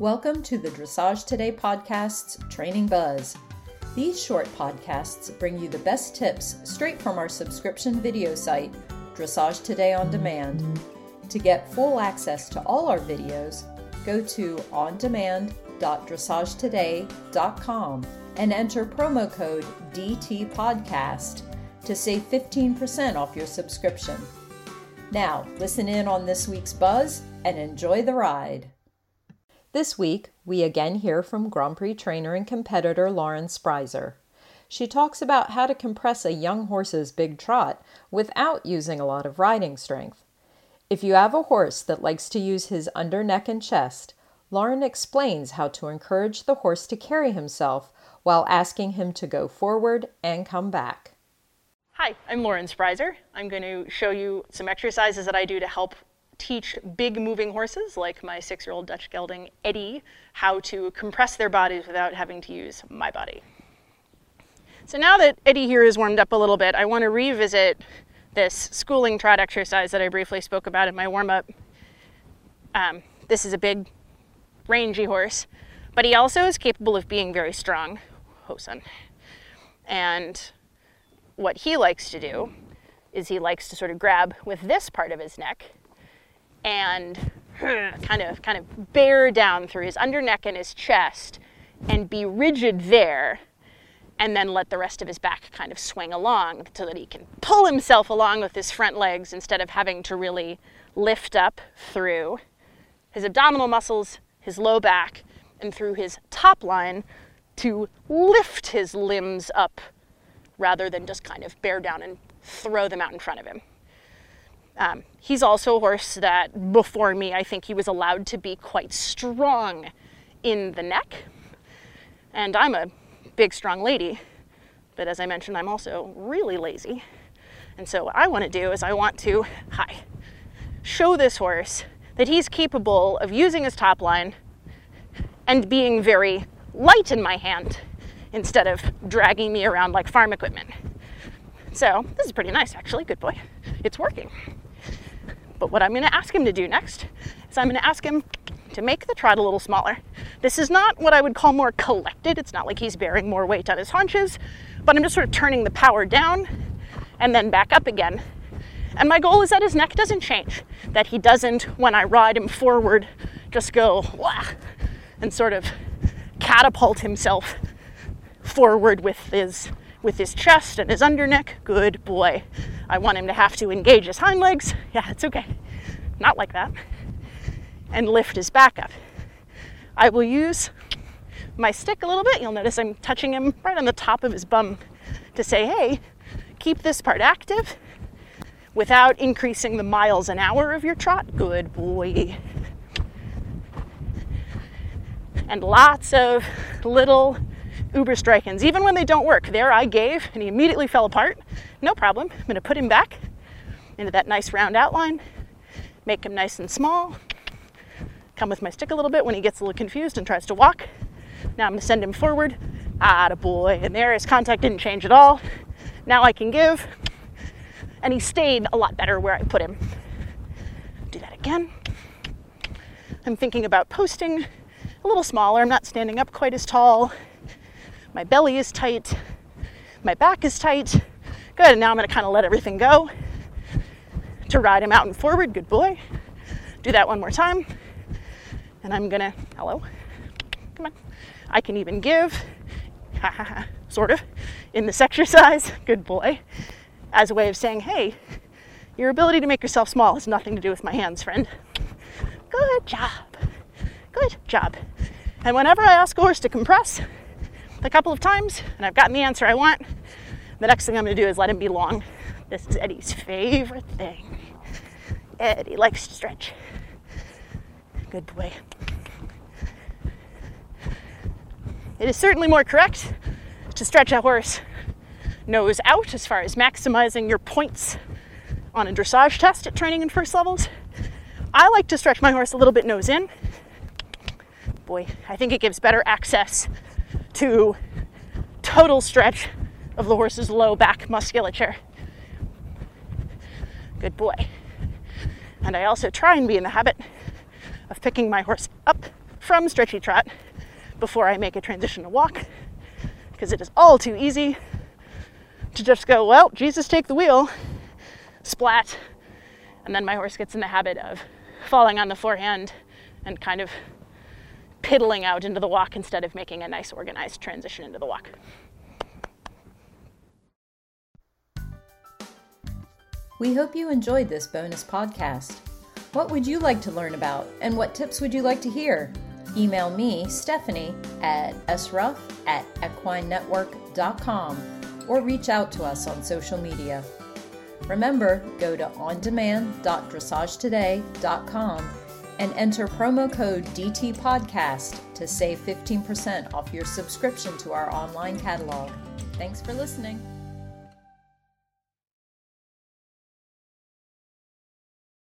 Welcome to the Dressage Today podcast's Training Buzz. These short podcasts bring you the best tips straight from our subscription video site, Dressage Today on Demand. To get full access to all our videos, go to ondemand.dressagetoday.com and enter promo code DTPodcast to save 15% off your subscription. Now, listen in on this week's buzz and enjoy the ride. This week, we again hear from Grand Prix trainer and competitor Lauren Sprieser. She talks about how to compress a young horse's big trot without using a lot of riding strength. If you have a horse that likes to use his under neck and chest, Lauren explains how to encourage the horse to carry himself while asking him to go forward and come back. Hi, I'm Lauren Sprieser. I'm going to show you some exercises that I do to help teach big moving horses like my six year old Dutch gelding Eddie how to compress their bodies without having to use my body. So now that Eddie here is warmed up a little bit, I want to revisit this schooling trot exercise that I briefly spoke about in my warm up. Um, this is a big, rangy horse, but he also is capable of being very strong. Hosen. And what he likes to do is he likes to sort of grab with this part of his neck and kind of kind of bear down through his underneck and his chest and be rigid there and then let the rest of his back kind of swing along so that he can pull himself along with his front legs instead of having to really lift up through his abdominal muscles, his low back, and through his top line to lift his limbs up rather than just kind of bear down and throw them out in front of him. Um, he's also a horse that, before me, I think he was allowed to be quite strong in the neck. And I'm a big, strong lady, but as I mentioned, I'm also really lazy. And so, what I want to do is, I want to, hi, show this horse that he's capable of using his top line and being very light in my hand instead of dragging me around like farm equipment. So, this is pretty nice, actually. Good boy. It's working. But what I'm going to ask him to do next is I'm going to ask him to make the trot a little smaller. This is not what I would call more collected. It's not like he's bearing more weight on his haunches, but I'm just sort of turning the power down and then back up again. And my goal is that his neck doesn't change, that he doesn't, when I ride him forward, just go wah, and sort of catapult himself forward with his with his chest and his underneck. Good boy. I want him to have to engage his hind legs. Yeah, it's okay. Not like that. And lift his back up. I will use my stick a little bit. You'll notice I'm touching him right on the top of his bum to say, hey, keep this part active without increasing the miles an hour of your trot. Good boy. And lots of little Überstreichens, even when they don't work. There I gave, and he immediately fell apart. No problem. I'm going to put him back into that nice round outline, make him nice and small. Come with my stick a little bit when he gets a little confused and tries to walk. Now I'm going to send him forward. Ah, boy. And there his contact didn't change at all. Now I can give. And he stayed a lot better where I put him. Do that again. I'm thinking about posting a little smaller. I'm not standing up quite as tall. My belly is tight. My back is tight. Good. and Now I'm to kind of let everything go to ride him out and forward. Good boy. Do that one more time. And I'm to, hello. Come on. I can even give, sort of, in this exercise. Good boy. As a way of saying, hey, your ability to make yourself small has nothing to do with my hands, friend. Good job. Good job. And whenever I ask a horse to compress, a couple of times and I've gotten the answer I want, the next thing I'm going to do is let him be long. This is Eddie's favorite thing. Eddie likes to stretch. Good boy. It is certainly more correct to stretch a horse nose out as far as maximizing your points on a dressage test at training and first levels. I like to stretch my horse a little bit nose in. Boy, I think it gives better access to total stretch of the horse's low back musculature. Good boy. And I also try and be in the habit of picking my horse up from stretchy trot before I make a transition to walk because it is all too easy to just go, well, Jesus, take the wheel, splat, and then my horse gets in the habit of falling on the forehand and kind of piddling out into the walk instead of making a nice organized transition into the walk. We hope you enjoyed this bonus podcast. What would you like to learn about, and what tips would you like to hear? Email me, Stephanie, at sruff at equinenetwork.com or reach out to us on social media. Remember, go to ondemand.dressagetoday.com and enter promo code DT Podcast to save 15% off your subscription to our online catalog. Thanks for listening.